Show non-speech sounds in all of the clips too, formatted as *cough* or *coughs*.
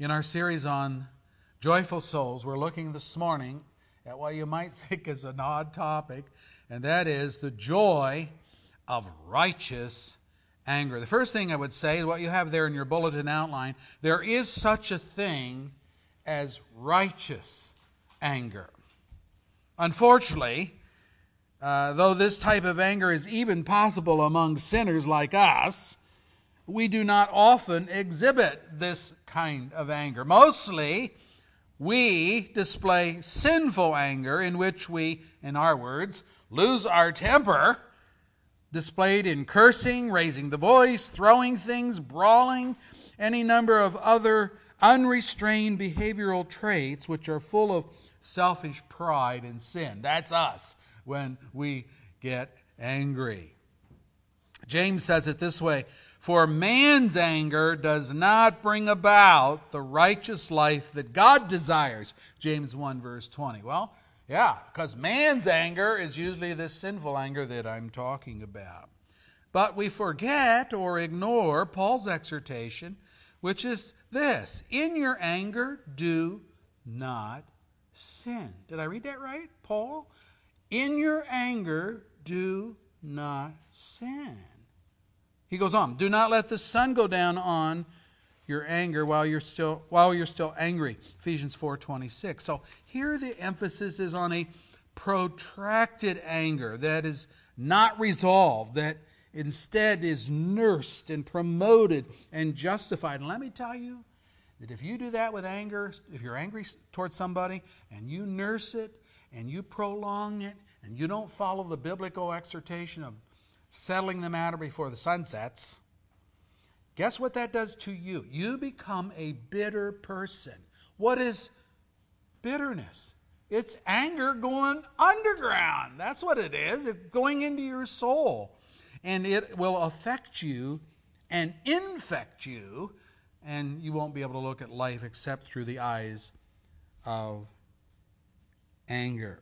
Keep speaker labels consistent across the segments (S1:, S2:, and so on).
S1: In our series on joyful souls, we're looking this morning at what you might *laughs* think is an odd topic, and that is the joy of righteous anger. The first thing I would say is what you have there in your bulletin outline there is such a thing as righteous anger. Unfortunately, uh, though this type of anger is even possible among sinners like us, we do not often exhibit this kind of anger. Mostly, we display sinful anger in which we, in our words, lose our temper, displayed in cursing, raising the voice, throwing things, brawling, any number of other unrestrained behavioral traits which are full of selfish pride and sin. That's us when we get angry. James says it this way For man's anger does not bring about the righteous life that God desires. James 1, verse 20. Well, yeah, because man's anger is usually this sinful anger that I'm talking about. But we forget or ignore Paul's exhortation, which is this In your anger, do not sin. Did I read that right, Paul? In your anger, do not sin. He goes on, do not let the sun go down on your anger while you're still while you're still angry. Ephesians 4:26. So here the emphasis is on a protracted anger that is not resolved, that instead is nursed and promoted and justified. And let me tell you that if you do that with anger, if you're angry towards somebody and you nurse it and you prolong it and you don't follow the biblical exhortation of settling the matter before the sun sets, guess what that does to you? You become a bitter person. What is bitterness? It's anger going underground. That's what it is. It's going into your soul. And it will affect you and infect you, and you won't be able to look at life except through the eyes of anger.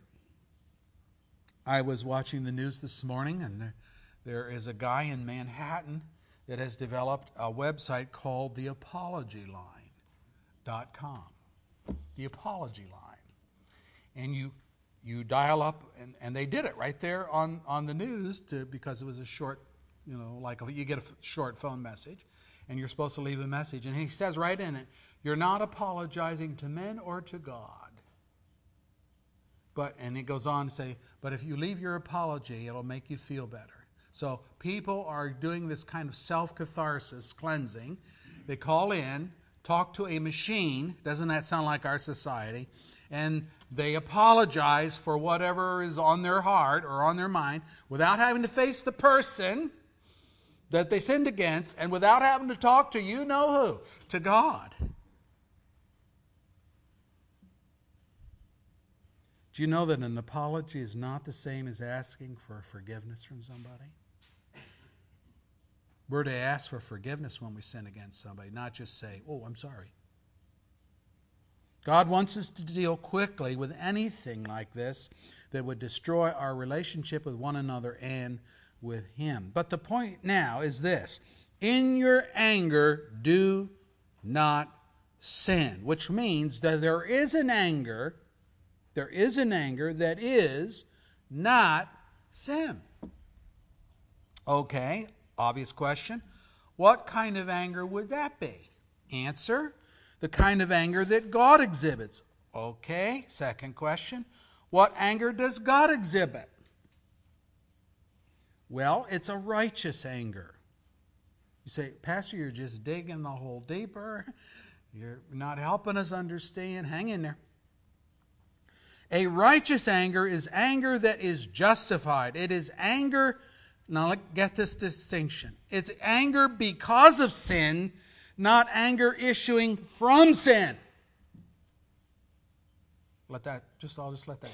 S1: I was watching the news this morning, and there, is a guy in Manhattan that has developed a website called theapologyline.com. The Apology Line. And you you dial up and, and they did it right there on, on the news to, because it was a short you know like a, you get a short phone message and you're supposed to leave a message and he says right in it you're not apologizing to men or to god but and it goes on to say but if you leave your apology it'll make you feel better so people are doing this kind of self catharsis cleansing. They call in talk to a machine doesn't that sound like our society? And they apologize for whatever is on their heart or on their mind without having to face the person that they sinned against and without having to talk to you know who to god. Do you know that an apology is not the same as asking for forgiveness from somebody we're to ask for forgiveness when we sin against somebody not just say oh i'm sorry God wants us to deal quickly with anything like this that would destroy our relationship with one another and with Him. But the point now is this in your anger, do not sin, which means that there is an anger, there is an anger that is not sin. Okay, obvious question. What kind of anger would that be? Answer the kind of anger that God exhibits. Okay, second question. What anger does God exhibit? Well, it's a righteous anger. You say, Pastor, you're just digging the hole deeper. You're not helping us understand. Hang in there. A righteous anger is anger that is justified. It is anger, now get this distinction. It's anger because of sin not anger issuing from sin. Let that just I'll just let that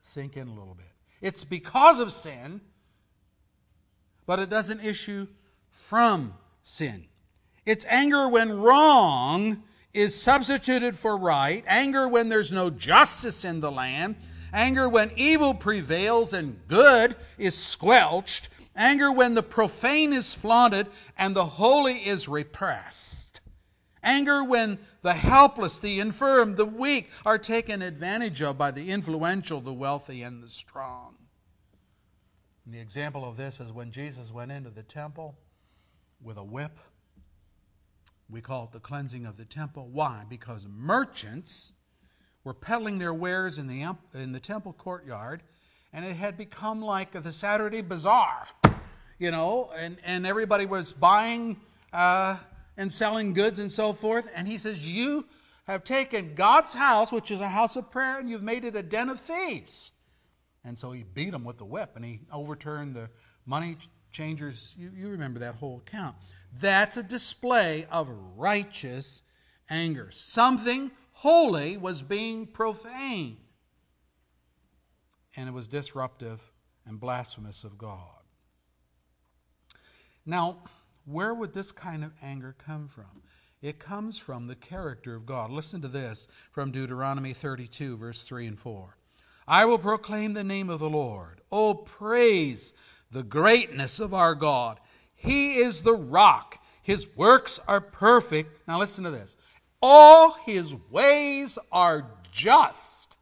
S1: sink in a little bit. It's because of sin, but it doesn't issue from sin. It's anger when wrong is substituted for right, anger when there's no justice in the land, anger when evil prevails and good is squelched, Anger when the profane is flaunted and the holy is repressed. Anger when the helpless, the infirm, the weak are taken advantage of by the influential, the wealthy, and the strong. And the example of this is when Jesus went into the temple with a whip. We call it the cleansing of the temple. Why? Because merchants were peddling their wares in the, in the temple courtyard, and it had become like the Saturday bazaar, you know, and, and everybody was buying uh, and selling goods and so forth. And he says, You have taken God's house, which is a house of prayer, and you've made it a den of thieves. And so he beat them with the whip and he overturned the money changers. You, you remember that whole account. That's a display of righteous anger. Something holy was being profaned. And it was disruptive and blasphemous of God. Now, where would this kind of anger come from? It comes from the character of God. Listen to this from Deuteronomy 32, verse 3 and 4. I will proclaim the name of the Lord. Oh, praise the greatness of our God. He is the rock. His works are perfect. Now, listen to this. All his ways are just,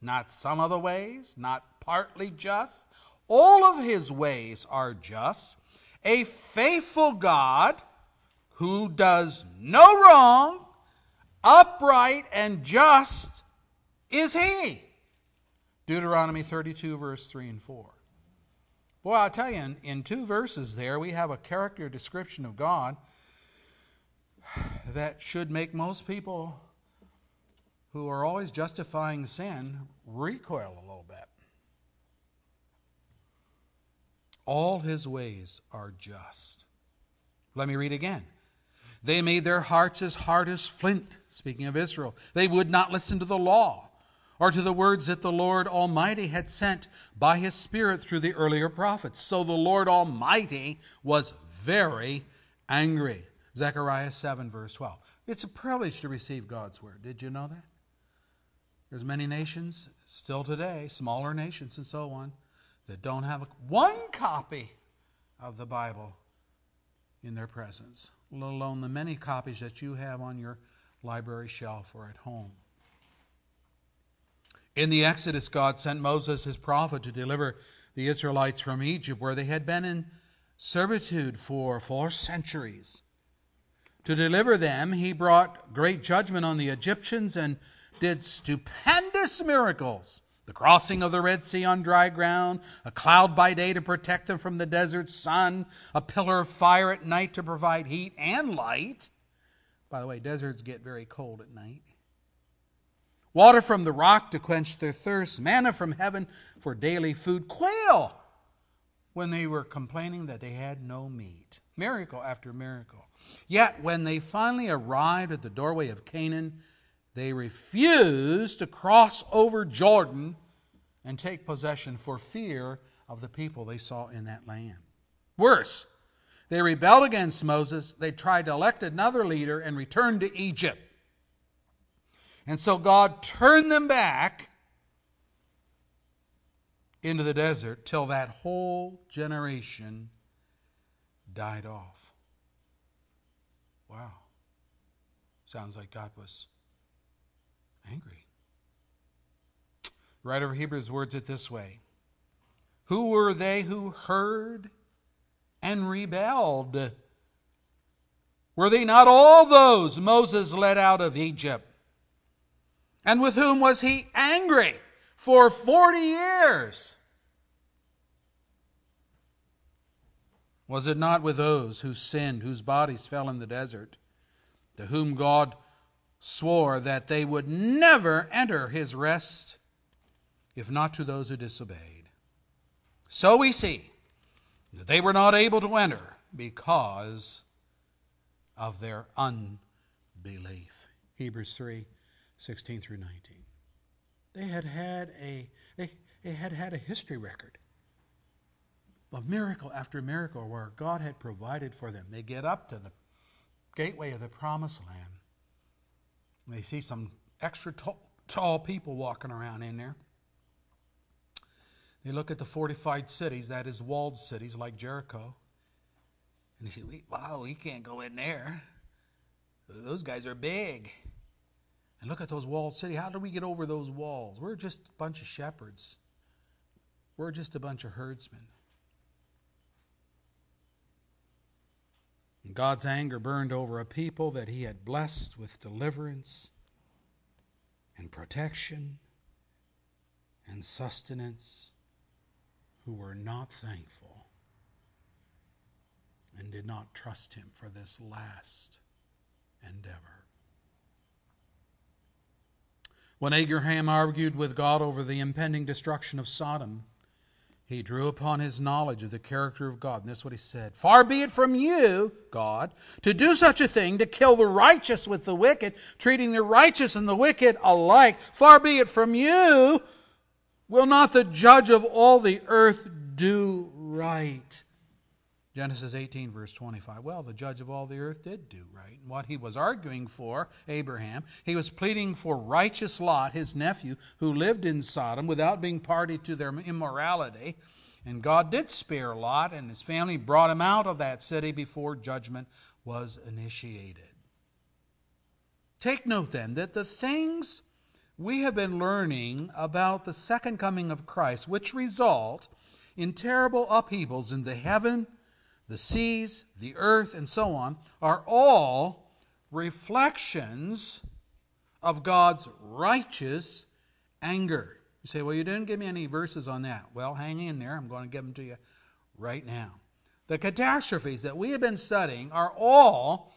S1: not some of the ways, not partly just. All of his ways are just. A faithful God who does no wrong, upright and just is he. Deuteronomy 32, verse 3 and 4. Boy, I'll tell you, in, in two verses there, we have a character description of God that should make most people who are always justifying sin recoil a little bit. All his ways are just. Let me read again. They made their hearts as hard as flint, speaking of Israel. They would not listen to the law or to the words that the Lord Almighty had sent by his Spirit through the earlier prophets. So the Lord Almighty was very angry. Zechariah 7, verse 12. It's a privilege to receive God's word. Did you know that? There's many nations still today, smaller nations and so on, that don't have one copy of the Bible in their presence, let alone the many copies that you have on your library shelf or at home. In the Exodus, God sent Moses, his prophet, to deliver the Israelites from Egypt, where they had been in servitude for four centuries. To deliver them, he brought great judgment on the Egyptians and did stupendous miracles. The crossing of the Red Sea on dry ground, a cloud by day to protect them from the desert sun, a pillar of fire at night to provide heat and light. By the way, deserts get very cold at night water from the rock to quench their thirst, manna from heaven for daily food, quail when they were complaining that they had no meat. Miracle after miracle. Yet when they finally arrived at the doorway of Canaan, they refused to cross over Jordan and take possession for fear of the people they saw in that land. Worse, they rebelled against Moses. They tried to elect another leader and returned to Egypt. And so God turned them back into the desert till that whole generation died off. Wow. Sounds like God was angry. Writer of Hebrews words it this way Who were they who heard and rebelled? Were they not all those Moses led out of Egypt? And with whom was he angry for 40 years? Was it not with those who sinned, whose bodies fell in the desert, to whom God swore that they would never enter his rest, if not to those who disobeyed? So we see that they were not able to enter because of their unbelief. Hebrews 3 16 through 19. They had had a, they, they had had a history record of miracle after miracle where God had provided for them. They get up to the gateway of the promised land. And they see some extra tall, tall people walking around in there. They look at the fortified cities, that is, walled cities like Jericho, and they say, wow, we can't go in there. those guys are big. And look at those walled city. How do we get over those walls? We're just a bunch of shepherds. We're just a bunch of herdsmen. And God's anger burned over a people that he had blessed with deliverance and protection and sustenance who were not thankful and did not trust him for this last endeavor. When Abraham argued with God over the impending destruction of Sodom, he drew upon his knowledge of the character of God. And this is what he said Far be it from you, God, to do such a thing, to kill the righteous with the wicked, treating the righteous and the wicked alike. Far be it from you. Will not the judge of all the earth do right? Genesis 18, verse 25. Well, the judge of all the earth did do right. And what he was arguing for, Abraham, he was pleading for righteous Lot, his nephew, who lived in Sodom without being party to their immorality. And God did spare Lot, and his family brought him out of that city before judgment was initiated. Take note then that the things we have been learning about the second coming of Christ, which result in terrible upheavals in the heaven the seas, the earth, and so on, are all reflections of God's righteous anger. You say, well, you didn't give me any verses on that. Well, hang in there. I'm going to give them to you right now. The catastrophes that we have been studying are all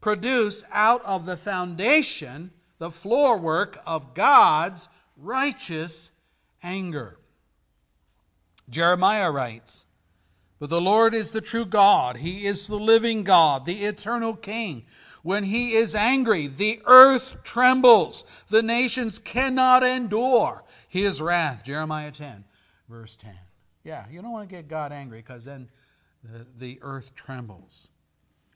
S1: produced out of the foundation, the floor work of God's righteous anger. Jeremiah writes, but the Lord is the true God. He is the living God, the eternal King. When he is angry, the earth trembles. The nations cannot endure his wrath. Jeremiah 10, verse 10. Yeah, you don't want to get God angry because then the, the earth trembles.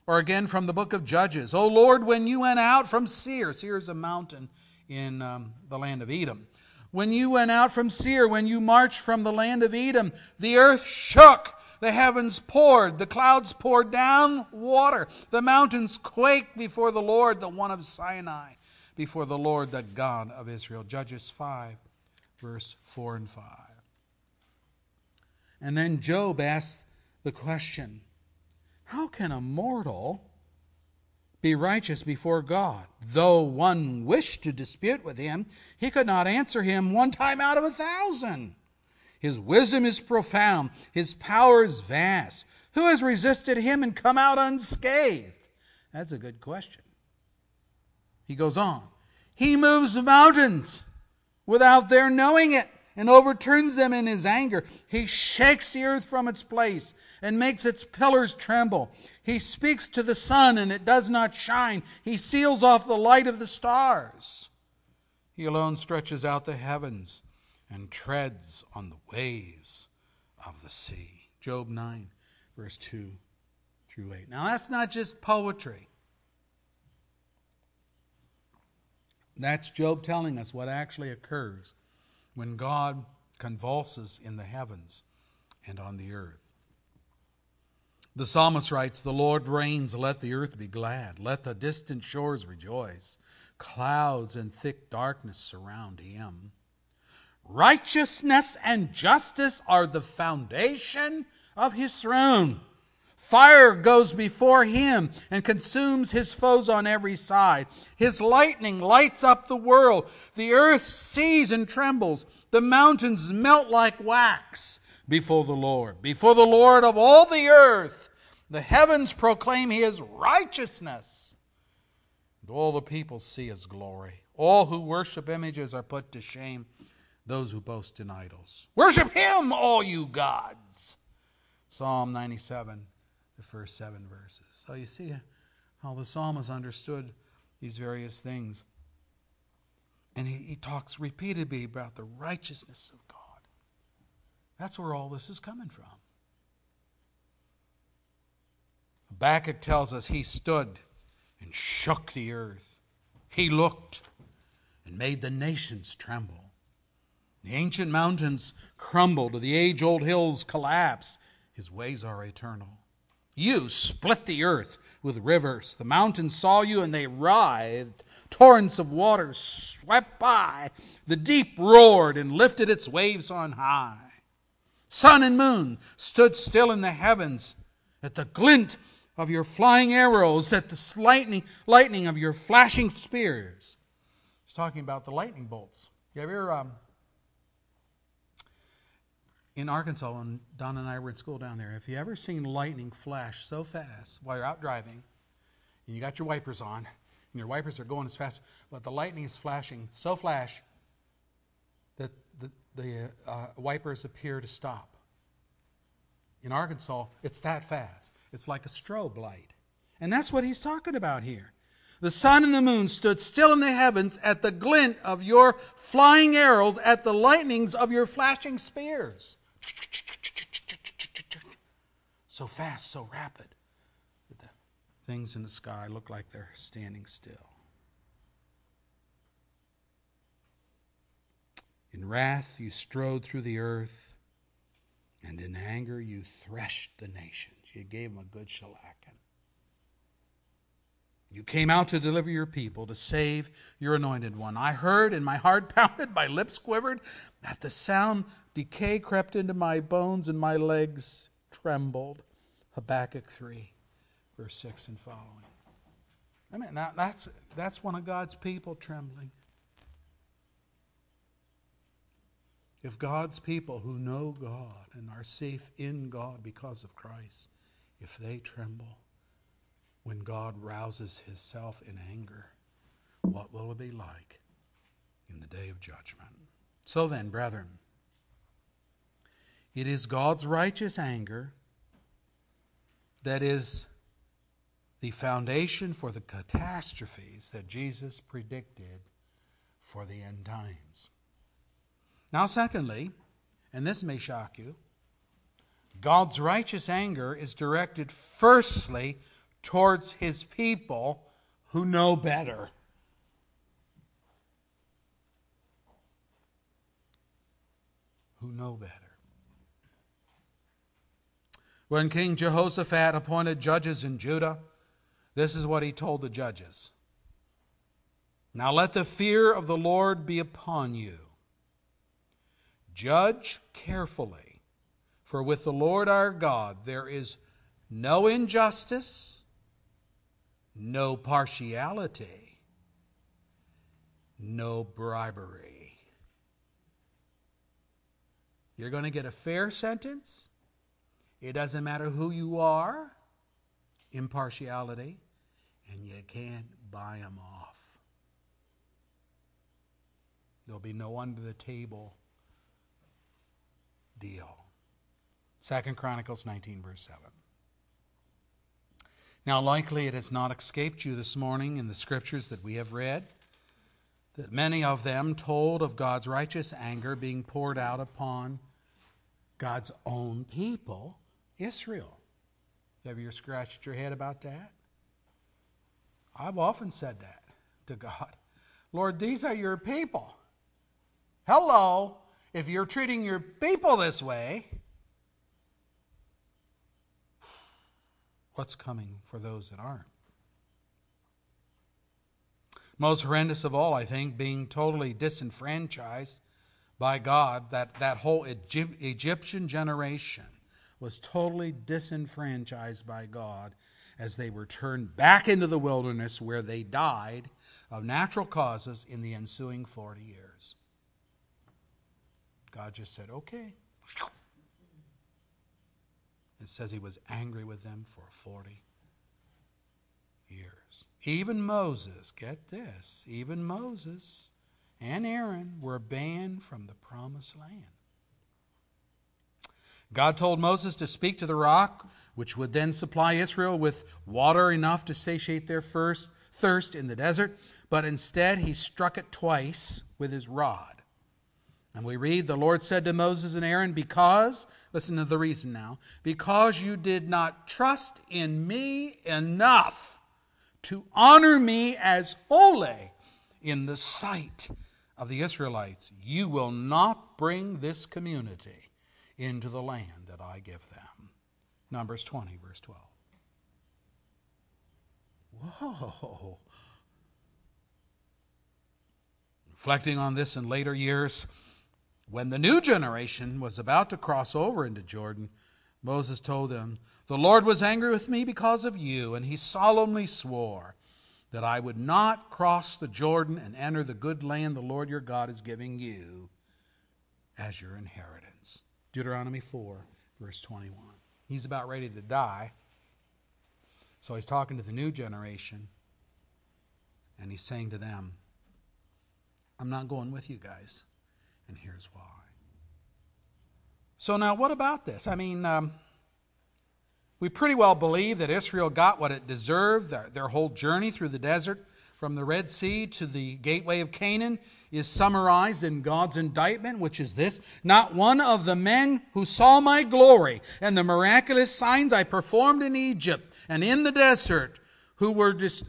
S1: Or again from the book of Judges. O Lord, when you went out from Seir, Seir is a mountain in um, the land of Edom. When you went out from Seir, when you marched from the land of Edom, the earth shook the heavens poured, the clouds poured down water, the mountains quaked before the Lord, the one of Sinai, before the Lord, the God of Israel. Judges 5, verse 4 and 5. And then Job asked the question How can a mortal be righteous before God? Though one wished to dispute with him, he could not answer him one time out of a thousand. His wisdom is profound, his power is vast. Who has resisted him and come out unscathed? That's a good question. He goes on. He moves mountains without their knowing it and overturns them in his anger. He shakes the earth from its place and makes its pillars tremble. He speaks to the sun and it does not shine. He seals off the light of the stars. He alone stretches out the heavens and treads on the waves of the sea. Job 9, verse 2 through 8. Now, that's not just poetry. That's Job telling us what actually occurs when God convulses in the heavens and on the earth. The psalmist writes, The Lord reigns, let the earth be glad, let the distant shores rejoice. Clouds and thick darkness surround him. Righteousness and justice are the foundation of his throne. Fire goes before him and consumes his foes on every side. His lightning lights up the world. The earth sees and trembles. The mountains melt like wax before the Lord. Before the Lord of all the earth, the heavens proclaim his righteousness. And all the people see his glory. All who worship images are put to shame those who boast in idols. Worship him, all you gods. Psalm 97, the first seven verses. So you see how the psalmist understood these various things. And he, he talks repeatedly about the righteousness of God. That's where all this is coming from. Habakkuk tells us he stood and shook the earth. He looked and made the nations tremble. The ancient mountains crumbled, the age old hills collapsed. His ways are eternal. You split the earth with rivers. The mountains saw you and they writhed. Torrents of water swept by. The deep roared and lifted its waves on high. Sun and moon stood still in the heavens at the glint of your flying arrows, at the lightning, lightning of your flashing spears. He's talking about the lightning bolts. You ever, um, in Arkansas, when Don and I were in school down there, have you ever seen lightning flash so fast while you're out driving and you got your wipers on and your wipers are going as fast, but the lightning is flashing so flash that the, the uh, wipers appear to stop? In Arkansas, it's that fast. It's like a strobe light. And that's what he's talking about here. The sun and the moon stood still in the heavens at the glint of your flying arrows, at the lightnings of your flashing spears. So fast, so rapid, that the things in the sky look like they're standing still. In wrath, you strode through the earth, and in anger, you threshed the nations. You gave them a good shellacking. You came out to deliver your people, to save your anointed one. I heard, and my heart *laughs* pounded, my lips quivered. At the sound, decay crept into my bones, and my legs trembled. Habakkuk 3, verse 6 and following. I mean, that, that's, that's one of God's people trembling. If God's people who know God and are safe in God because of Christ, if they tremble, when God rouses himself in anger, what will it be like in the day of judgment? So then, brethren, it is God's righteous anger that is the foundation for the catastrophes that Jesus predicted for the end times. Now, secondly, and this may shock you, God's righteous anger is directed firstly towards his people who know better. Who know better. When King Jehoshaphat appointed judges in Judah, this is what he told the judges Now let the fear of the Lord be upon you. Judge carefully, for with the Lord our God there is no injustice no partiality, no bribery. You're going to get a fair sentence. It doesn't matter who you are, impartiality, and you can't buy them off. There'll be no under the table deal. Second Chronicles 19, verse 7. Now, likely it has not escaped you this morning in the scriptures that we have read that many of them told of God's righteous anger being poured out upon God's own people, Israel. Have you scratched your head about that? I've often said that to God. Lord, these are your people. Hello. If you're treating your people this way, what's coming for those that aren't. Most horrendous of all, I think, being totally disenfranchised by God, that, that whole Egyptian generation was totally disenfranchised by God as they were turned back into the wilderness where they died of natural causes in the ensuing 40 years. God just said, okay, it says he was angry with them for 40 years. Even Moses, get this, even Moses and Aaron were banned from the promised land. God told Moses to speak to the rock, which would then supply Israel with water enough to satiate their first thirst in the desert, but instead he struck it twice with his rod. And we read, The Lord said to Moses and Aaron, Because, listen to the reason now, because you did not trust in me enough to honor me as holy in the sight of the Israelites, you will not bring this community into the land that I give them. Numbers 20, verse 12. Whoa. Reflecting on this in later years, when the new generation was about to cross over into Jordan, Moses told them, The Lord was angry with me because of you, and he solemnly swore that I would not cross the Jordan and enter the good land the Lord your God is giving you as your inheritance. Deuteronomy 4, verse 21. He's about ready to die. So he's talking to the new generation, and he's saying to them, I'm not going with you guys, and here's why. So, now what about this? I mean, um, we pretty well believe that Israel got what it deserved. Their, their whole journey through the desert from the Red Sea to the gateway of Canaan is summarized in God's indictment, which is this Not one of the men who saw my glory and the miraculous signs I performed in Egypt and in the desert, who were dis-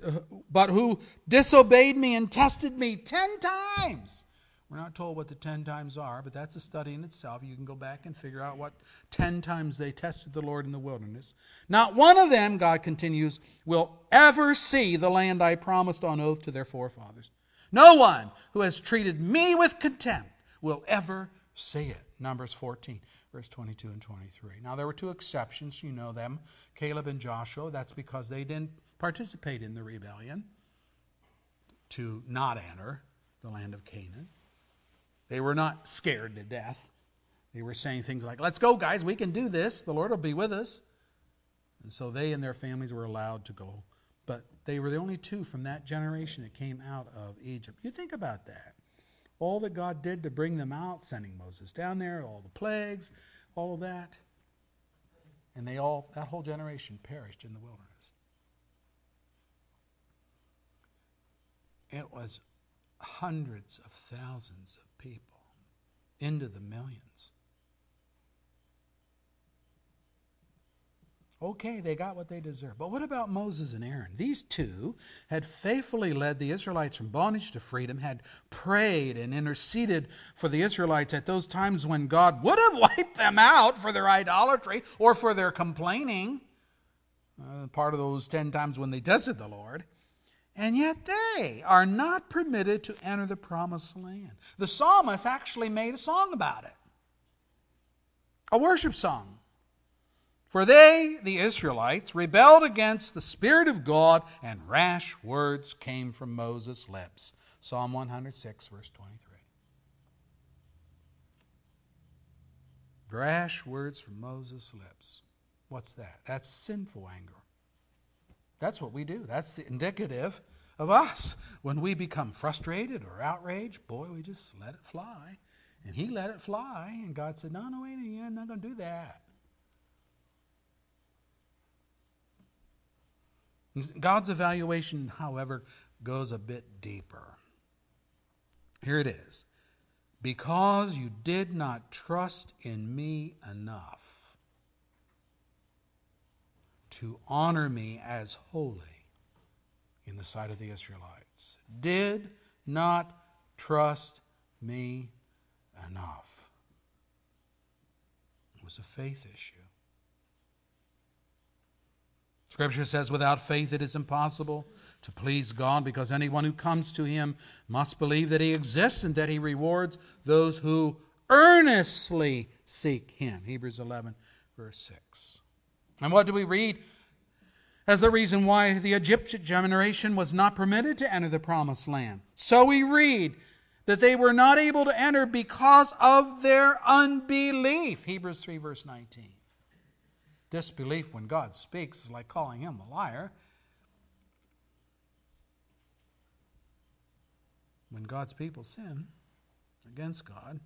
S1: but who disobeyed me and tested me ten times we're not told what the 10 times are, but that's a study in itself. You can go back and figure out what 10 times they tested the Lord in the wilderness. Not one of them, God continues, will ever see the land I promised on oath to their forefathers. No one who has treated me with contempt will ever see it. Numbers 14, verse 22 and 23. Now, there were two exceptions. You know them Caleb and Joshua. That's because they didn't participate in the rebellion to not enter the land of Canaan. They were not scared to death. They were saying things like, Let's go, guys, we can do this. The Lord will be with us. And so they and their families were allowed to go. But they were the only two from that generation that came out of Egypt. You think about that. All that God did to bring them out, sending Moses down there, all the plagues, all of that. And they all, that whole generation perished in the wilderness. It was hundreds of thousands of people, into the millions. Okay, they got what they deserve. But what about Moses and Aaron? These two had faithfully led the Israelites from bondage to freedom, had prayed and interceded for the Israelites at those times when God would have *laughs* wiped them out for their idolatry or for their complaining. Uh, part of those ten times when they tested the Lord and yet they are not permitted to enter the promised land. The psalmist actually made a song about it, a worship song. For they, the Israelites, rebelled against the Spirit of God, and rash words came from Moses' lips. Psalm 106, verse 23. Rash words from Moses' lips. What's that? That's sinful anger. That's what we do. That's the indicative of us. When we become frustrated or outraged, boy, we just let it fly. And he let it fly, and God said, No, no, wait, you're not going to do that. God's evaluation, however, goes a bit deeper. Here it is. Because you did not trust in me enough to honor me as holy in the sight of the Israelites. Did not trust me enough. It was a faith issue. Scripture says, without faith it is impossible to please God because anyone who comes to him must believe that he exists and that he rewards those who earnestly seek him. Hebrews 11, verse 6. And what do we read as the reason why the Egyptian generation was not permitted to enter the promised land. So we read that they were not able to enter because of their unbelief. Hebrews 3, verse 19. Disbelief when God speaks is like calling him a liar. When God's people sin against God,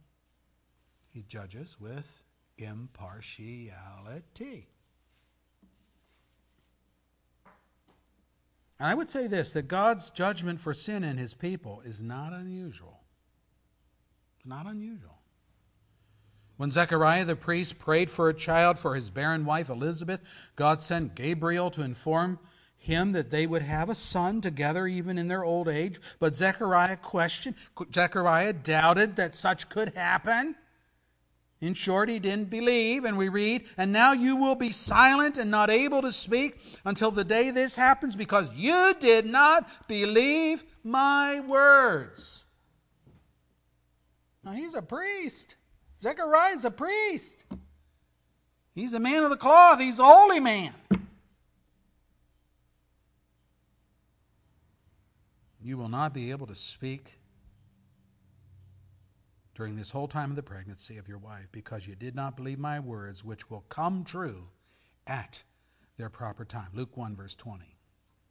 S1: he judges with impartiality. And I would say this that God's judgment for sin in his people is not unusual. Not unusual. When Zechariah the priest prayed for a child for his barren wife Elizabeth, God sent Gabriel to inform him that they would have a son together even in their old age. But Zechariah questioned, Zechariah doubted that such could happen. In short, he didn't believe, and we read, And now you will be silent and not able to speak until the day this happens because you did not believe my words. Now he's a priest. Zechariah is a priest. He's a man of the cloth, he's a holy man. You will not be able to speak during this whole time of the pregnancy of your wife because you did not believe my words, which will come true at their proper time. Luke 1, verse 20.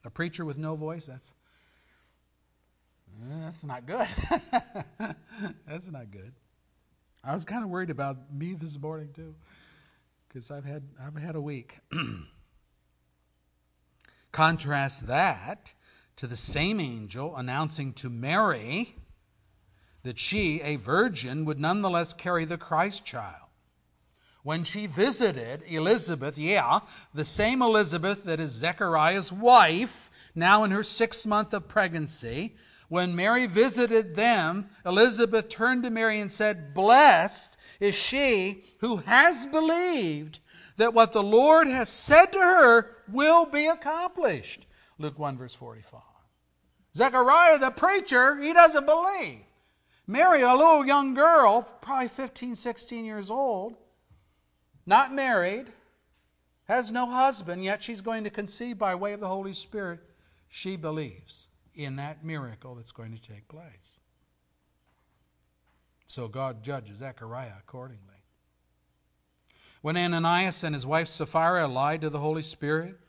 S1: A preacher with no voice, that's, eh, that's not good. *laughs* that's not good. I was kind of worried about me this morning, too, because I've had, I've had a week. *clears throat* Contrast that to the same angel announcing to Mary that she, a virgin, would nonetheless carry the Christ child. When she visited Elizabeth, yeah, the same Elizabeth that is Zechariah's wife, now in her sixth month of pregnancy, when Mary visited them, Elizabeth turned to Mary and said, Blessed is she who has believed that what the Lord has said to her will be accomplished. Luke 1, verse 45. Zechariah, the preacher, he doesn't believe. Mary, a little young girl, probably 15, 16 years old, not married, has no husband, yet she's going to conceive by way of the Holy Spirit. She believes in that miracle that's going to take place. So God judges Zechariah accordingly. When Ananias and his wife Sapphira lied to the Holy Spirit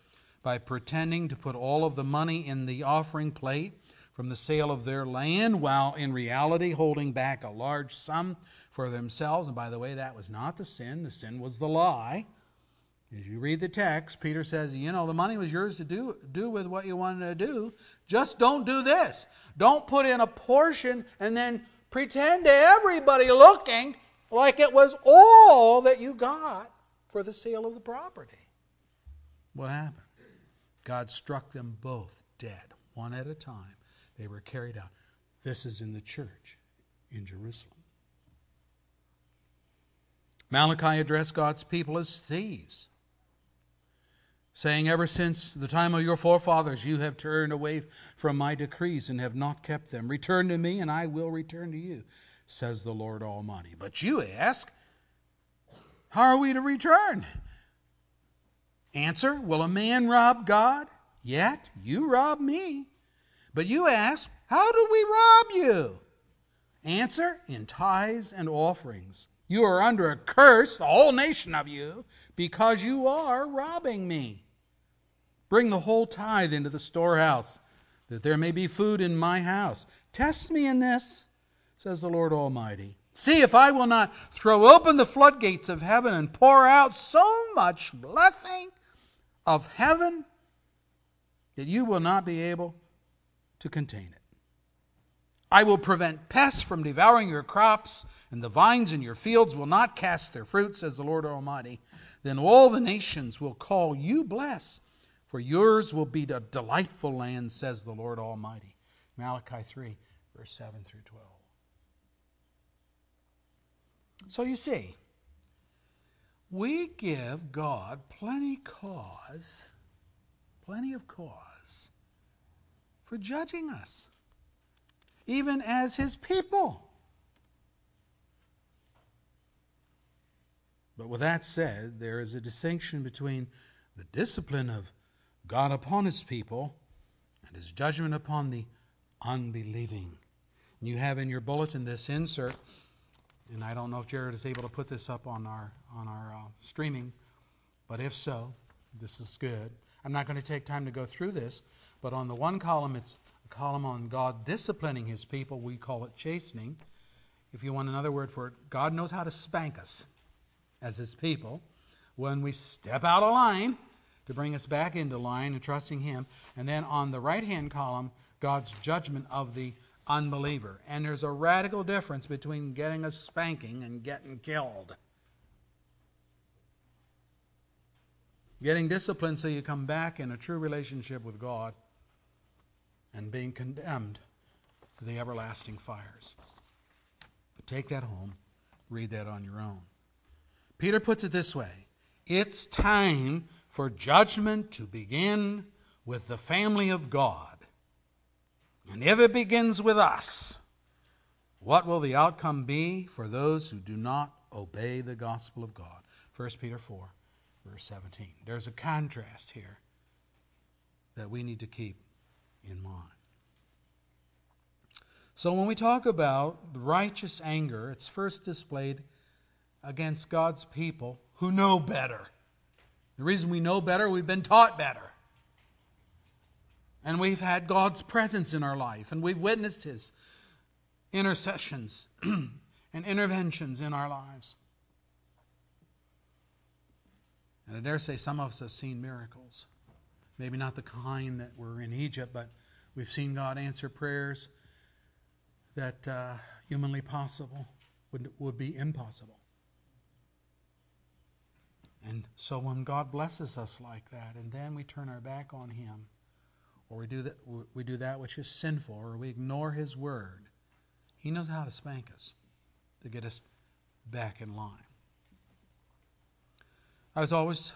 S1: by pretending to put all of the money in the offering plate, from the sale of their land, while in reality holding back a large sum for themselves. And by the way, that was not the sin, the sin was the lie. As you read the text, Peter says, you know, the money was yours to do, do with what you wanted to do. Just don't do this. Don't put in a portion and then pretend to everybody looking like it was all that you got for the sale of the property. What happened? God struck them both dead, one at a time, they were carried out. This is in the church in Jerusalem. Malachi addressed God's people as thieves, saying, Ever since the time of your forefathers, you have turned away from my decrees and have not kept them. Return to me, and I will return to you, says the Lord Almighty. But you ask, How are we to return? Answer Will a man rob God? Yet you rob me. But you ask, How do we rob you? Answer, In tithes and offerings. You are under a curse, the whole nation of you, because you are robbing me. Bring the whole tithe into the storehouse, that there may be food in my house. Test me in this, says the Lord Almighty. See if I will not throw open the floodgates of heaven and pour out so much blessing of heaven that you will not be able to contain it. I will prevent pests from devouring your crops, and the vines in your fields will not cast their fruit, says the Lord Almighty. Then all the nations will call you blessed, for yours will be a delightful land, says the Lord Almighty. Malachi 3, verse 7 through 12. So you see, we give God plenty cause, plenty of cause for judging us, even as his people. But with that said, there is a distinction between the discipline of God upon his people and his judgment upon the unbelieving. And you have in your bulletin this insert, and I don't know if Jared is able to put this up on our on our uh, streaming, but if so, this is good. I'm not going to take time to go through this, but on the one column, it's a column on God disciplining his people. We call it chastening. If you want another word for it, God knows how to spank us as his people when we step out of line to bring us back into line and trusting him. And then on the right hand column, God's judgment of the unbeliever. And there's a radical difference between getting a spanking and getting killed. Getting disciplined so you come back in a true relationship with God and being condemned to the everlasting fires. Take that home, read that on your own. Peter puts it this way It's time for judgment to begin with the family of God. And if it begins with us, what will the outcome be for those who do not obey the gospel of God? 1 Peter 4, verse 17. There's a contrast here that we need to keep in mind. So when we talk about righteous anger, it's first displayed against God's people who know better. The reason we know better, we've been taught better. And we've had God's presence in our life, and we've witnessed His intercessions *clears throat* and interventions in our lives. And I dare say some of us have seen miracles. Maybe not the kind that were in Egypt, but we've seen God answer prayers that uh, humanly possible would, would be impossible. And so when God blesses us like that, and then we turn our back on Him, or we do that, we do that which is sinful, or we ignore His word, He knows how to spank us to get us back in line. I was always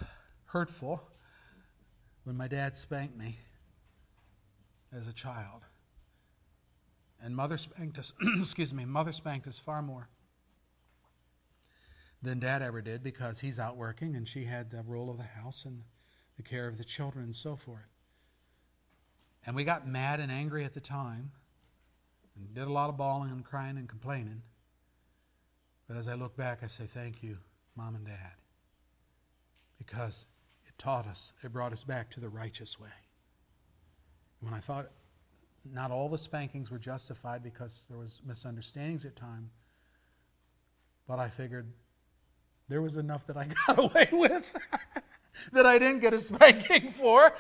S1: hurtful when my dad spanked me as a child. And mother spanked us, *clears throat* excuse me, mother spanked us far more than dad ever did because he's out working and she had the role of the house and the care of the children and so forth. And we got mad and angry at the time and did a lot of bawling and crying and complaining. But as I look back, I say, thank you, mom and dad, because taught us, it brought us back to the righteous way. When I thought not all the spankings were justified because there was misunderstandings at time, but I figured there was enough that I *laughs* got away with *laughs* that I didn't get a spanking for,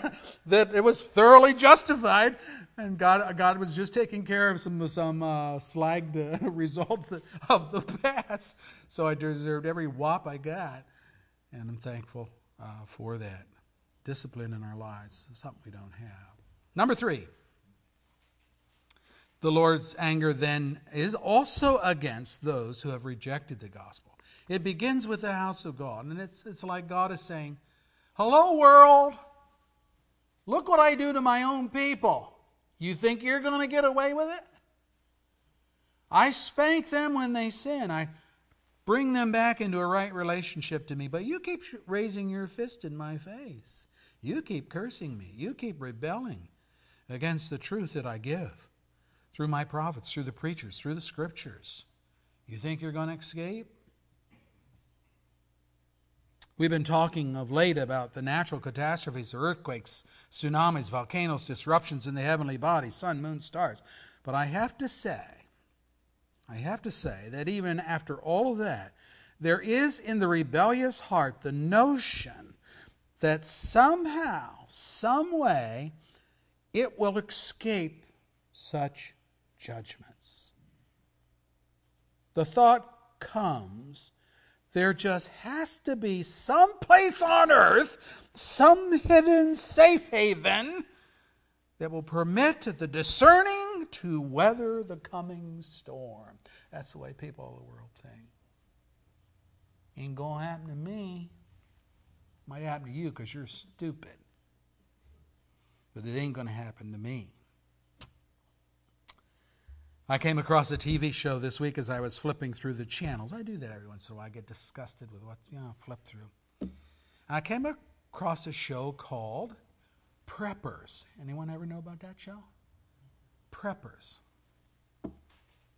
S1: *laughs* that it was thoroughly justified, and God, God was just taking care of some, some uh, slagged uh, results that, of the past. So I deserved every whop I got, and I'm thankful uh, for that. Discipline in our lives is something we don't have. Number three. The Lord's anger then is also against those who have rejected the gospel. It begins with the house of God. And it's, it's like God is saying, Hello, world. Look what I do to my own people. You think you're going to get away with it? I spank them when they sin. I bring them back into a right relationship to me. But you keep raising your fist in my face. You keep cursing me. You keep rebelling against the truth that I give through my prophets, through the preachers, through the scriptures. You think you're going to escape? We've been talking of late about the natural catastrophes, earthquakes, tsunamis, volcanoes, disruptions in the heavenly bodies, sun, moon, stars. But I have to say, I have to say that even after all of that, there is in the rebellious heart the notion that somehow, some way, it will escape such judgments. The thought comes there just has to be some place on earth, some hidden safe haven that will permit the discerning to weather the coming storm. That's the way people of the world think. Ain't going to happen to me. Might happen to you because you're stupid. But it ain't going to happen to me. I came across a TV show this week as I was flipping through the channels. I do that every once in a while. I get disgusted with what, you know, flip through. I came across a show called Preppers. Anyone ever know about that show? Preppers.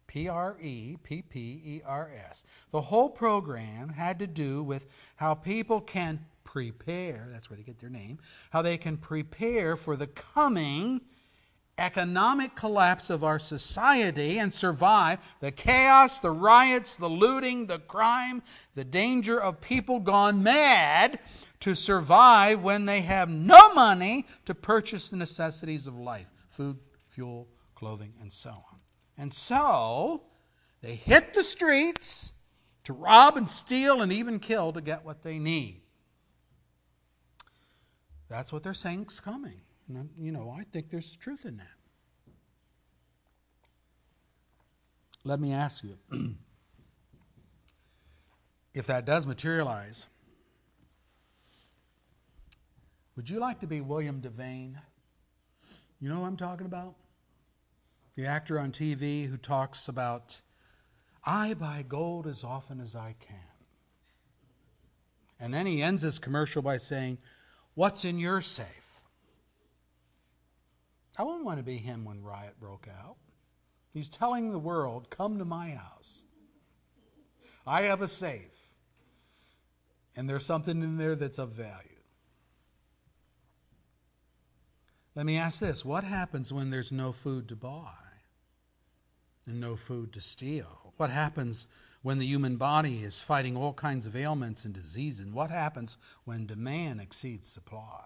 S1: P R E P P E R S. The whole program had to do with how people can prepare, that's where they get their name, how they can prepare for the coming economic collapse of our society and survive the chaos, the riots, the looting, the crime, the danger of people gone mad to survive when they have no money to purchase the necessities of life food, fuel, clothing, and so on. And so they hit the streets to rob and steal and even kill to get what they need. That's what they're saying is coming. You know, I think there's truth in that. Let me ask you *clears throat* if that does materialize, would you like to be William Devane? You know who I'm talking about? The actor on TV who talks about, I buy gold as often as I can. And then he ends his commercial by saying, What's in your safe? I wouldn't want to be him when riot broke out. He's telling the world, Come to my house. I have a safe, and there's something in there that's of value. Let me ask this what happens when there's no food to buy and no food to steal? What happens when the human body is fighting all kinds of ailments and diseases? And what happens when demand exceeds supply?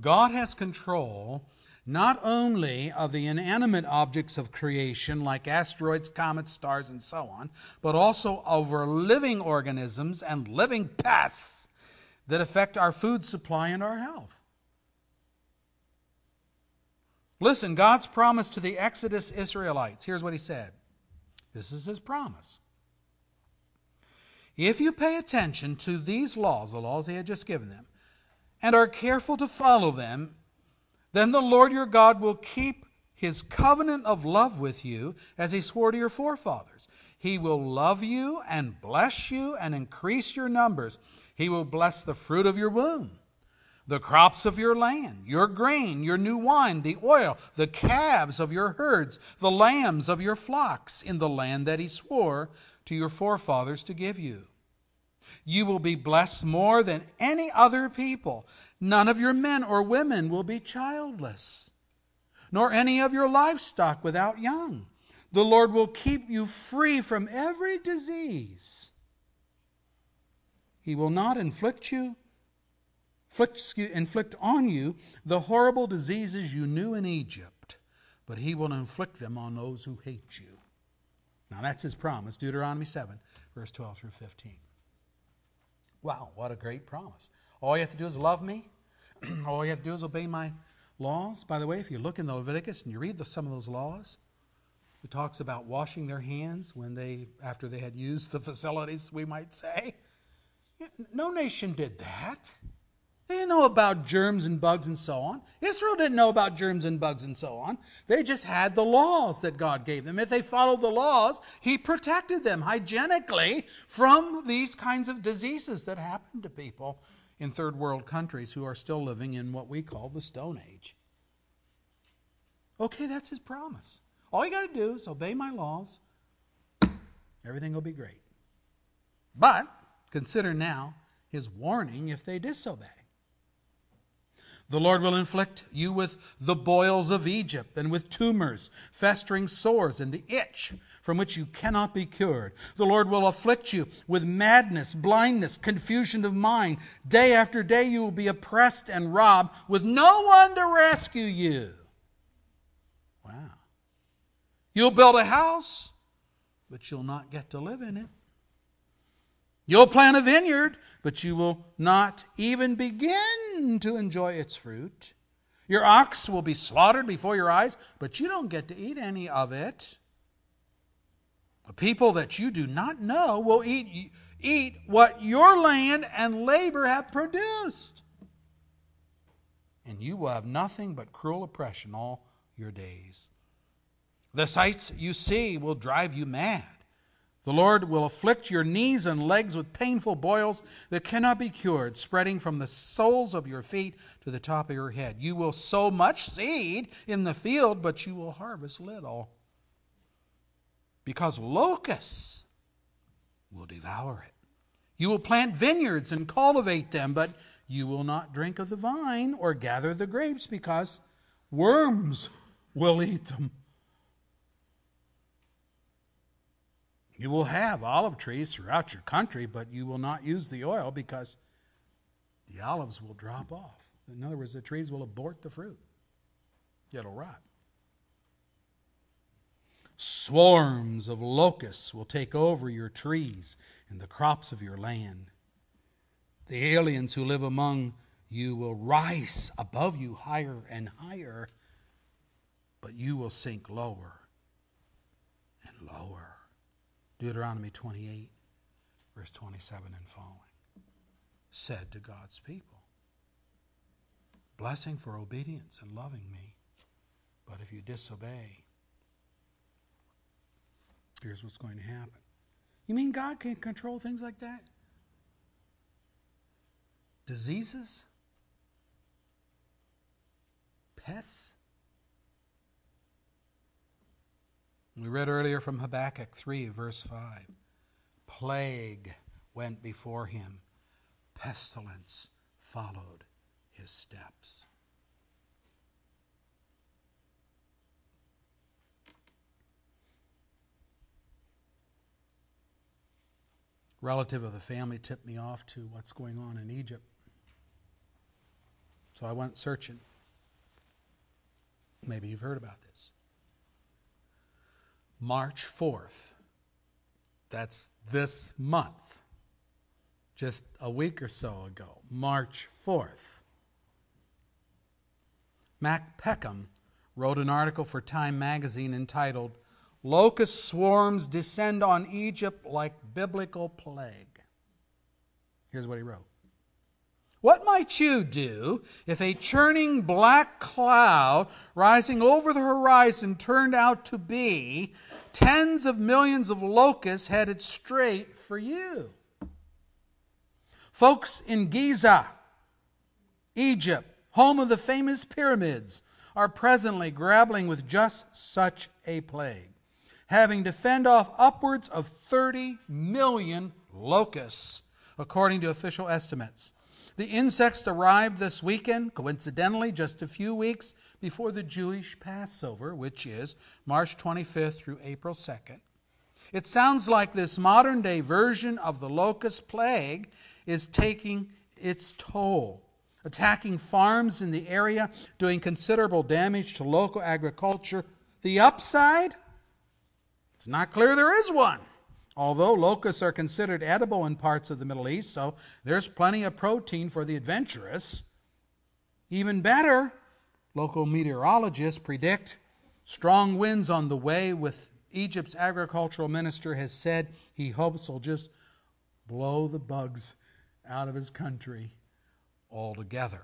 S1: God has control not only of the inanimate objects of creation like asteroids, comets, stars, and so on, but also over living organisms and living pests that affect our food supply and our health. Listen, God's promise to the Exodus Israelites. Here's what he said. This is his promise. If you pay attention to these laws, the laws he had just given them, and are careful to follow them, then the Lord your God will keep his covenant of love with you as he swore to your forefathers. He will love you and bless you and increase your numbers. He will bless the fruit of your womb, the crops of your land, your grain, your new wine, the oil, the calves of your herds, the lambs of your flocks in the land that he swore to your forefathers to give you. You will be blessed more than any other people. None of your men or women will be childless, nor any of your livestock without young. The Lord will keep you free from every disease. He will not inflict you inflict, on you the horrible diseases you knew in Egypt, but he will inflict them on those who hate you. Now that's his promise, Deuteronomy 7, verse 12 through 15. Wow, what a great promise. All you have to do is love me, *clears throat* All you have to do is obey my laws. By the way, if you look in the Leviticus and you read the, some of those laws, it talks about washing their hands when they, after they had used the *laughs* facilities, we might say. No nation did that. They didn't know about germs and bugs and so on. Israel didn't know about germs and bugs and so on. They just had the laws that God gave them. If they followed the laws, He protected them hygienically from these kinds of diseases that happen to people in third world countries who are still living in what we call the Stone Age. Okay, that's his promise. All you got to do is obey my laws, everything will be great. But consider now his warning if they disobey. The Lord will inflict you with the boils of Egypt and with tumors, festering sores, and the itch from which you cannot be cured. The Lord will afflict you with madness, blindness, confusion of mind. Day after day you will be oppressed and robbed with no one to rescue you. Wow. You'll build a house, but you'll not get to live in it. You'll plant a vineyard, but you will not even begin to enjoy its fruit. Your ox will be slaughtered before your eyes, but you don't get to eat any of it. The people that you do not know will eat, eat what your land and labor have produced. And you will have nothing but cruel oppression all your days. The sights you see will drive you mad. The Lord will afflict your knees and legs with painful boils that cannot be cured, spreading from the soles of your feet to the top of your head. You will sow much seed in the field, but you will harvest little because locusts will devour it. You will plant vineyards and cultivate them, but you will not drink of the vine or gather the grapes because worms will eat them. You will have olive trees throughout your country, but you will not use the oil because the olives will drop off. In other words, the trees will abort the fruit, it'll rot. Swarms of locusts will take over your trees and the crops of your land. The aliens who live among you will rise above you higher and higher, but you will sink lower and lower. Deuteronomy 28, verse 27 and following, said to God's people, Blessing for obedience and loving me, but if you disobey, here's what's going to happen. You mean God can't control things like that? Diseases? Pests? We read earlier from Habakkuk 3, verse 5. Plague went before him, pestilence followed his steps. Relative of the family tipped me off to what's going on in Egypt. So I went searching. Maybe you've heard about this. March 4th. That's this month, just a week or so ago, March 4th. Matt Peckham wrote an article for Time magazine entitled Locust Swarms Descend on Egypt Like Biblical Plague. Here's what he wrote what might you do if a churning black cloud rising over the horizon turned out to be tens of millions of locusts headed straight for you? Folks in Giza, Egypt, home of the famous pyramids, are presently grappling with just such a plague, having to fend off upwards of 30 million locusts, according to official estimates. The insects arrived this weekend, coincidentally, just a few weeks before the Jewish Passover, which is March 25th through April 2nd. It sounds like this modern day version of the locust plague is taking its toll, attacking farms in the area, doing considerable damage to local agriculture. The upside? It's not clear there is one. Although locusts are considered edible in parts of the Middle East, so there's plenty of protein for the adventurous. Even better, local meteorologists predict strong winds on the way, with Egypt's agricultural minister has said he hopes will just blow the bugs out of his country altogether.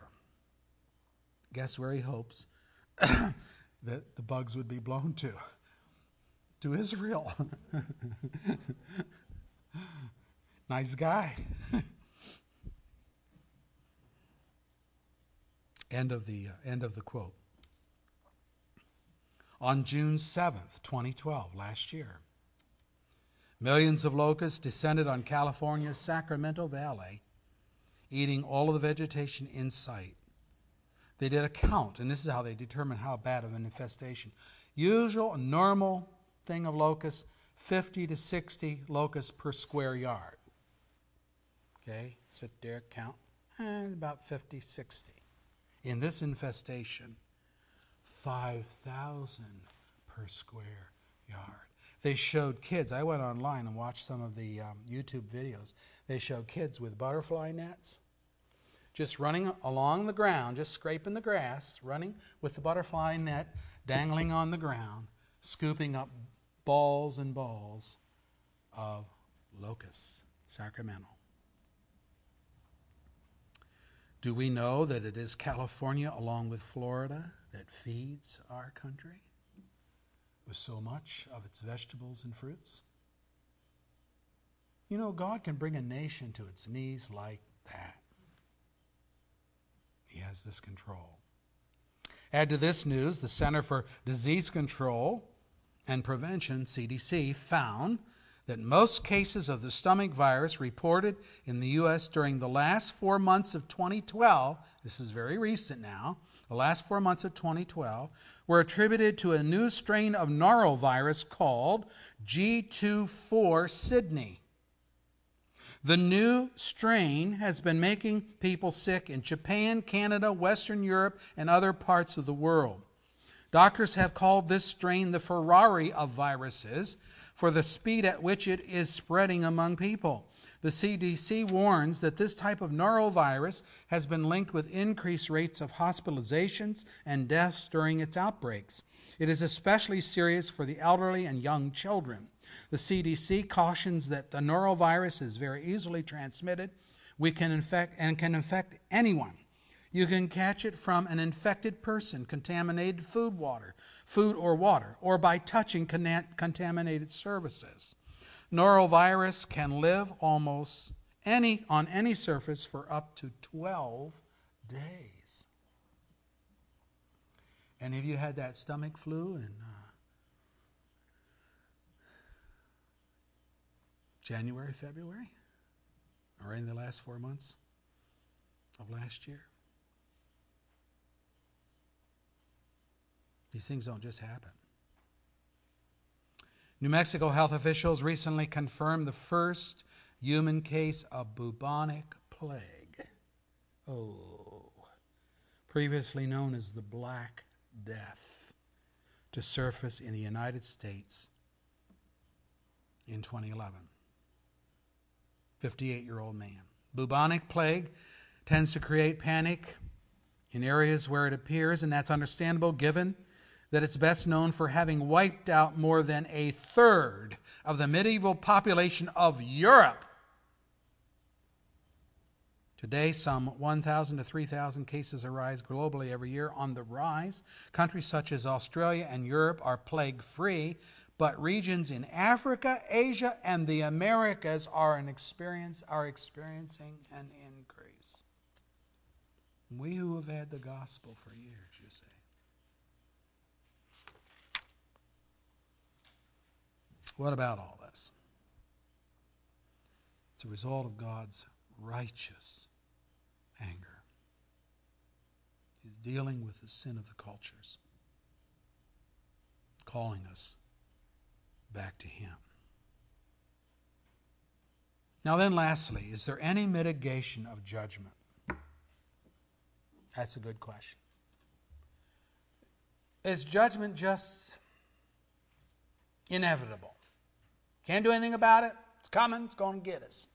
S1: Guess where he hopes *coughs* that the bugs would be blown to? To Israel. nice guy. end of the uh, end of the quote. On June 7th, 2012, last year, millions of locusts descended on California's Sacramento Valley, eating all of the vegetation in sight. They did a count, and this is how they determined how bad of an infestation. Usual, normal thing of locusts 50 to 60 locusts per square yard. Okay, sit there, count, eh, about 50, 60. In this infestation, 5,000 per square yard. They showed kids, I went online and watched some of the um, YouTube videos. They showed kids with butterfly nets just running along the ground, just scraping the grass, running with the butterfly net dangling on the ground, scooping up balls and balls of locusts, Sacramento. Do we know that it is California, along with Florida, that feeds our country with so much of its vegetables and fruits? You know, God can bring a nation to its knees like that. He has this control. Add to this news the Center for Disease Control and Prevention, CDC, found that most cases of the stomach virus reported in the U.S. during the last four months of 2012, this is very recent now, the last four months of 2012, were attributed to a new strain of norovirus called G24 Sydney. The new strain has been making people sick in Japan, Canada, Western Europe, and other parts of the world. Doctors have called this strain the Ferrari of viruses for the speed at which it is spreading among people. The CDC warns that this type of norovirus has been linked with increased rates of hospitalizations and deaths during its outbreaks. It is especially serious for the elderly and young children. The CDC cautions that the norovirus is very easily transmitted. We can infect and can infect anyone. You can catch it from an infected person, contaminated food water, food or water, or by touching contaminated surfaces. Norovirus can live almost any on any surface for up to 12 days. Any of you had that stomach flu in uh, January, February, or in the last four months of last year? These things don't just happen. New Mexico health officials recently confirmed the first human case of bubonic plague. Oh, previously known as the Black Death, to surface in the United States in 2011. 58 year old man. Bubonic plague tends to create panic in areas where it appears, and that's understandable given that it's best known for having wiped out more than a third of the medieval population of Europe. Today, some 1,000 to 3,000 cases arise globally every year on the rise. Countries such as Australia and Europe are plague free, but regions in Africa, Asia, and the Americas are, experience, are experiencing an increase. We who have had the gospel for years What about all this? It's a result of God's righteous anger. He's dealing with the sin of the cultures, calling us back to Him. Now, then, lastly, is there any mitigation of judgment? That's a good question. Is judgment just inevitable? Can't do anything about it. It's coming. It's going to get us.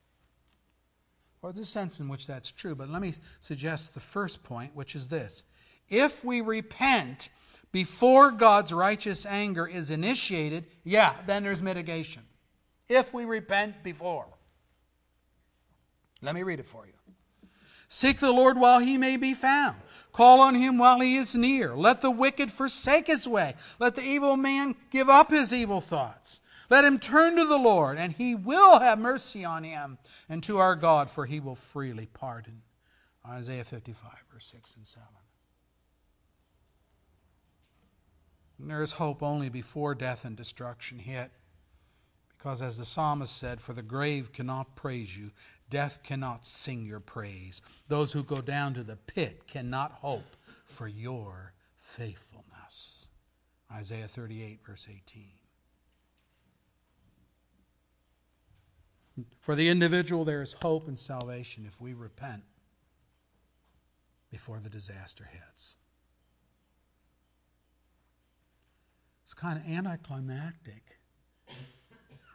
S1: Or a sense in which that's true. But let me suggest the first point, which is this. If we repent before God's righteous anger is initiated, yeah, then there's mitigation. If we repent before. Let me read it for you. Seek the Lord while he may be found. Call on him while he is near. Let the wicked forsake his way. Let the evil man give up his evil thoughts. Let him turn to the Lord, and he will have mercy on him, and to our God, for he will freely pardon. Isaiah 55, verse 6 and 7. And there is hope only before death and destruction hit. Because, as the psalmist said, For the grave cannot praise you, death cannot sing your praise. Those who go down to the pit cannot hope for your faithfulness. Isaiah 38, verse 18. For the individual, there is hope and salvation if we repent before the disaster hits. It's kind of anticlimactic.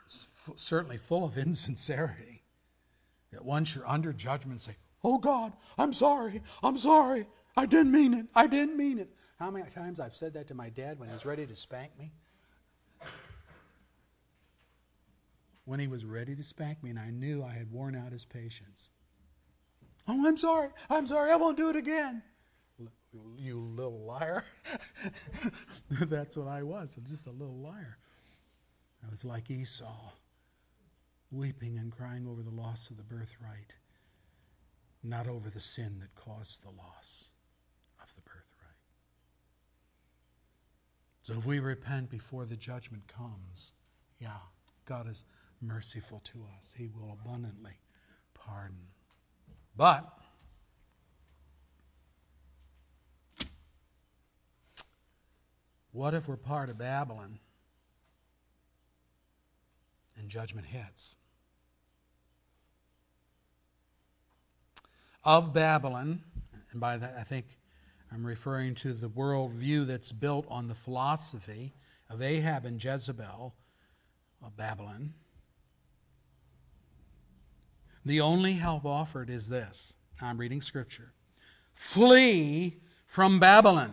S1: It's f- certainly full of *laughs* insincerity. That once you're under judgment, say, Oh God, I'm sorry, I'm sorry, I didn't mean it, I didn't mean it. How many times I've said that to my dad when he's ready to spank me? When he was ready to spank me, and I knew I had worn out his patience. Oh, I'm sorry. I'm sorry. I won't do it again. You little liar. *laughs* That's what I was. I'm just a little liar. I was like Esau, weeping and crying over the loss of the birthright, not over the sin that caused the loss of the birthright. So if we repent before the judgment comes, yeah, God is merciful to us. He will abundantly pardon. But what if we're part of Babylon and judgment hits? Of Babylon, and by that I think I'm referring to the worldview that's built on the philosophy of Ahab and Jezebel of Babylon. The only help offered is this. I'm reading scripture. Flee from Babylon.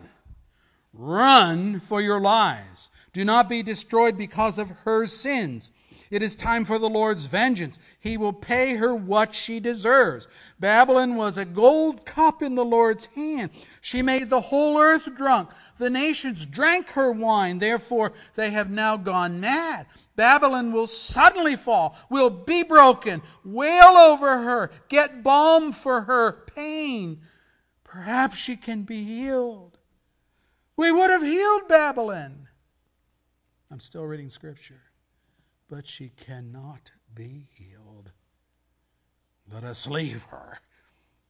S1: Run for your lives. Do not be destroyed because of her sins. It is time for the Lord's vengeance. He will pay her what she deserves. Babylon was a gold cup in the Lord's hand. She made the whole earth drunk. The nations drank her wine. Therefore, they have now gone mad. Babylon will suddenly fall, will be broken. Wail over her. Get balm for her pain. Perhaps she can be healed. We would have healed Babylon. I'm still reading scripture but she cannot be healed. Let us leave her,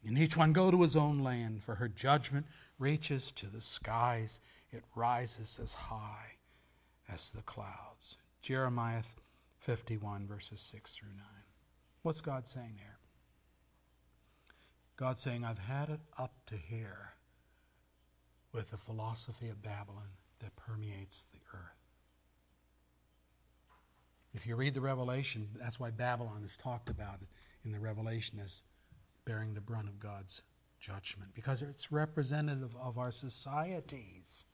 S1: and each one go to his own land, for her judgment reaches to the skies. It rises as high as the clouds. Jeremiah 51, verses 6 through 9. What's God saying there? God saying, I've had it up to here with the philosophy of Babylon that permeates the earth. If you read the Revelation, that's why Babylon is talked about in the Revelation as bearing the brunt of God's judgment, because it's representative of our societies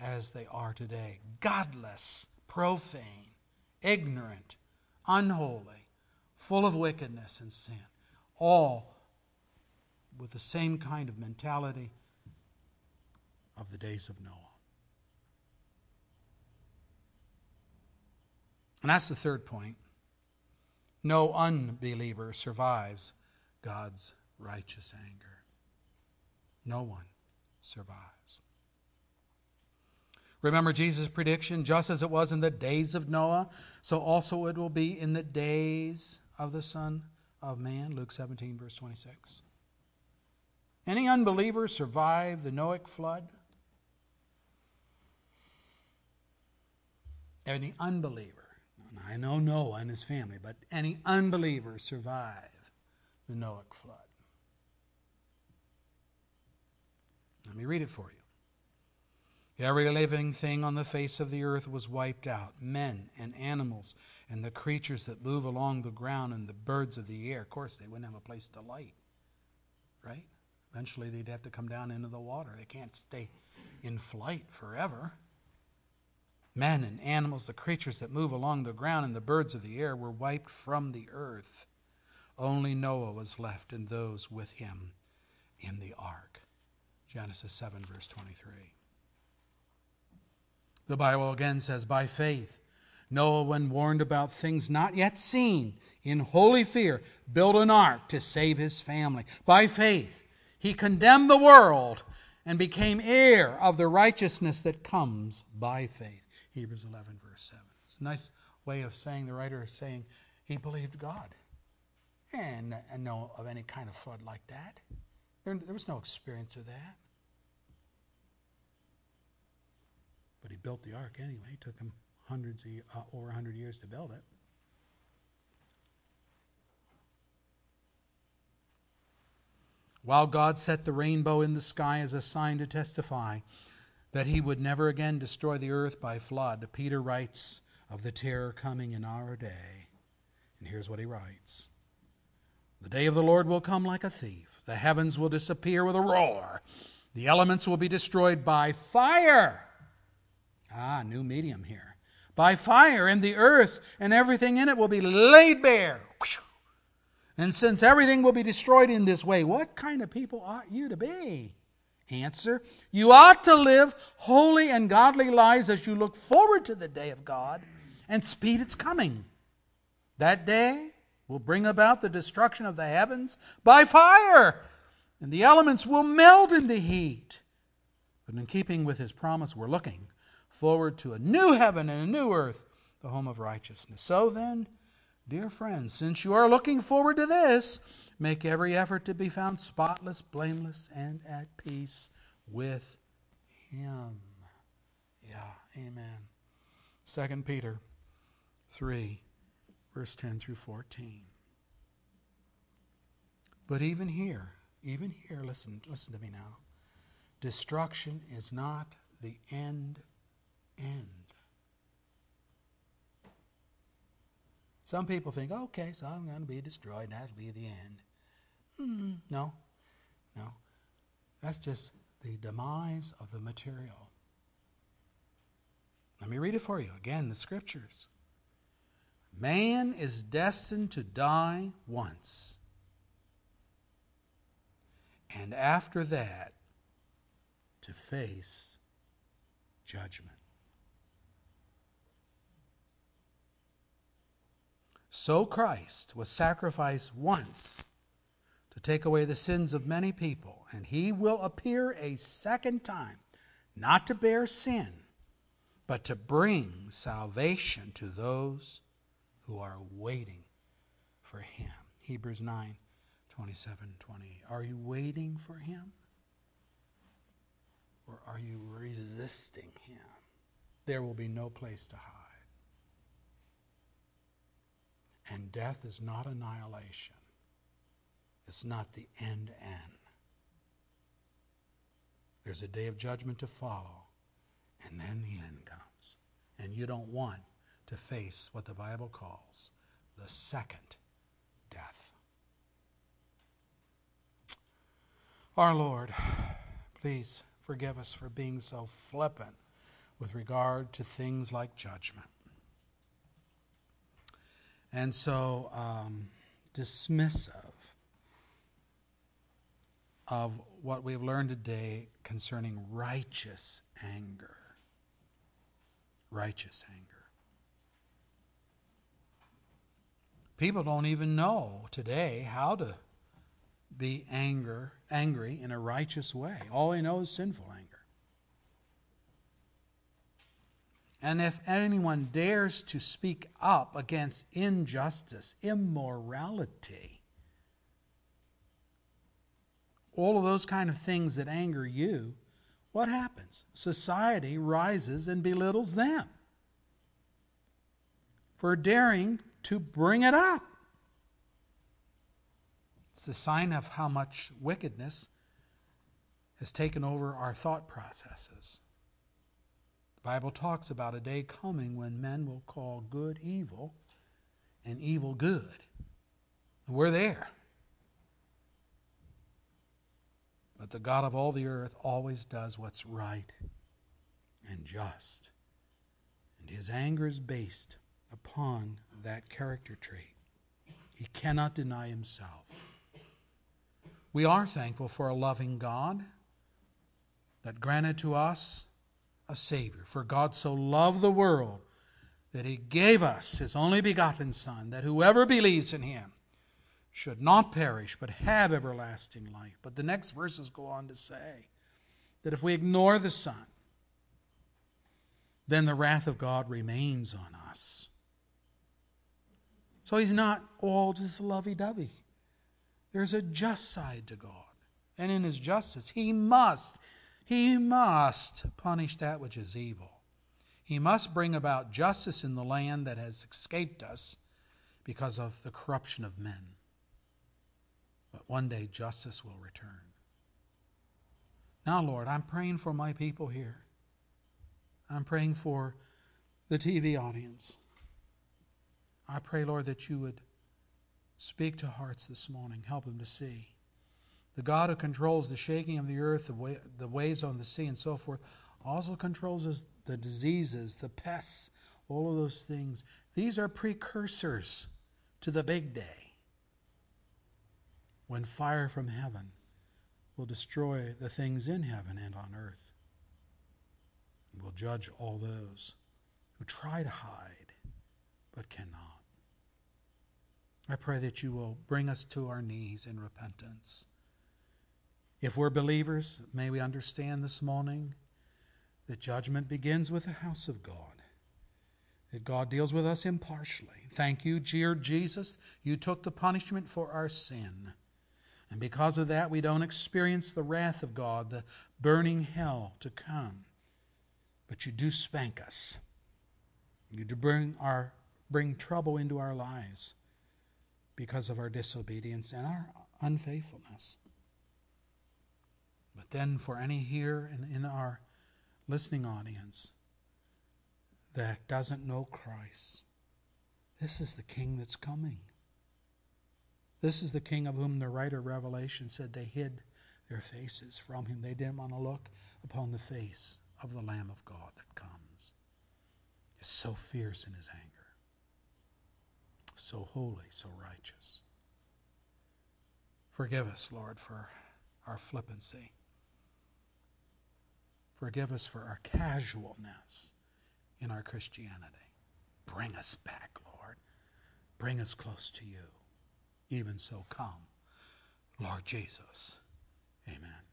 S1: as they are today godless, profane, ignorant, unholy, full of wickedness and sin, all with the same kind of mentality of the days of Noah. And that's the third point. No unbeliever survives God's righteous anger. No one survives. Remember Jesus' prediction just as it was in the days of Noah, so also it will be in the days of the Son of Man. Luke 17, verse 26. Any unbeliever survive the Noahic flood? Any unbeliever I know Noah and his family, but any unbeliever survive the Noahic flood. Let me read it for you. Every living thing on the face of the earth was wiped out men and animals, and the creatures that move along the ground, and the birds of the air. Of course, they wouldn't have a place to light, right? Eventually, they'd have to come down into the water. They can't stay in flight forever. Men and animals, the creatures that move along the ground, and the birds of the air were wiped from the earth. Only Noah was left and those with him in the ark. Genesis 7, verse 23. The Bible again says, By faith, Noah, when warned about things not yet seen, in holy fear, built an ark to save his family. By faith, he condemned the world and became heir of the righteousness that comes by faith. Hebrews 11, verse 7. It's a nice way of saying, the writer is saying, he believed God. And, and know of any kind of flood like that. There, there was no experience of that. But he built the ark anyway. It took him hundreds of, uh, over 100 years to build it. While God set the rainbow in the sky as a sign to testify that he would never again destroy the earth by flood. Peter writes of the terror coming in our day. And here's what he writes The day of the Lord will come like a thief. The heavens will disappear with a roar. The elements will be destroyed by fire. Ah, new medium here. By fire, and the earth and everything in it will be laid bare. And since everything will be destroyed in this way, what kind of people ought you to be? Answer You ought to live holy and godly lives as you look forward to the day of God and speed its coming. That day will bring about the destruction of the heavens by fire, and the elements will melt in the heat. But in keeping with his promise, we're looking forward to a new heaven and a new earth, the home of righteousness. So then, dear friends, since you are looking forward to this, Make every effort to be found spotless, blameless, and at peace with Him. Yeah, amen. 2 Peter 3, verse 10 through 14. But even here, even here, listen, listen to me now. Destruction is not the end end. Some people think, okay, so I'm going to be destroyed, and that'll be the end. Mm, no, no. That's just the demise of the material. Let me read it for you again the scriptures. Man is destined to die once. And after that, to face judgment. So Christ was sacrificed once to take away the sins of many people, and he will appear a second time, not to bear sin, but to bring salvation to those who are waiting for him. Hebrews 9 27 20. Are you waiting for him? Or are you resisting him? There will be no place to hide. And death is not annihilation, it's not the end end. There's a day of judgment to follow, and then the end comes. And you don't want to face what the Bible calls the second death. Our Lord, please forgive us for being so flippant with regard to things like judgment. And so um, dismissive of what we've learned today concerning righteous anger. Righteous anger. People don't even know today how to be anger, angry in a righteous way. All they know is sinful anger. And if anyone dares to speak up against injustice, immorality, all of those kind of things that anger you, what happens? Society rises and belittles them for daring to bring it up. It's a sign of how much wickedness has taken over our thought processes. Bible talks about a day coming when men will call good evil and evil good. We're there. But the God of all the earth always does what's right and just. And his anger is based upon that character trait. He cannot deny himself. We are thankful for a loving God that granted to us a Savior. For God so loved the world that He gave us His only begotten Son, that whoever believes in Him should not perish, but have everlasting life. But the next verses go on to say that if we ignore the Son, then the wrath of God remains on us. So He's not all just lovey dovey. There's a just side to God. And in his justice, he must, he must punish that which is evil. He must bring about justice in the land that has escaped us because of the corruption of men. But one day justice will return. Now, Lord, I'm praying for my people here. I'm praying for the TV audience. I pray, Lord, that you would Speak to hearts this morning. Help them to see. The God who controls the shaking of the earth, the, wa- the waves on the sea, and so forth, also controls the diseases, the pests, all of those things. These are precursors to the big day when fire from heaven will destroy the things in heaven and on earth. And will judge all those who try to hide but cannot. I pray that you will bring us to our knees in repentance. If we're believers, may we understand this morning that judgment begins with the house of God, that God deals with us impartially. Thank you, dear Jesus. You took the punishment for our sin. And because of that, we don't experience the wrath of God, the burning hell to come. But you do spank us. You do bring, our, bring trouble into our lives because of our disobedience and our unfaithfulness. But then, for any here and in our listening audience that doesn't know Christ, This is the king that's coming. This is the king of whom the writer of Revelation said they hid their faces from him. They didn't want to look upon the face of the Lamb of God that comes. He's so fierce in his anger, so holy, so righteous. Forgive us, Lord, for our flippancy. Forgive us for our casualness in our Christianity. Bring us back, Lord. Bring us close to you. Even so, come, Lord Jesus. Amen.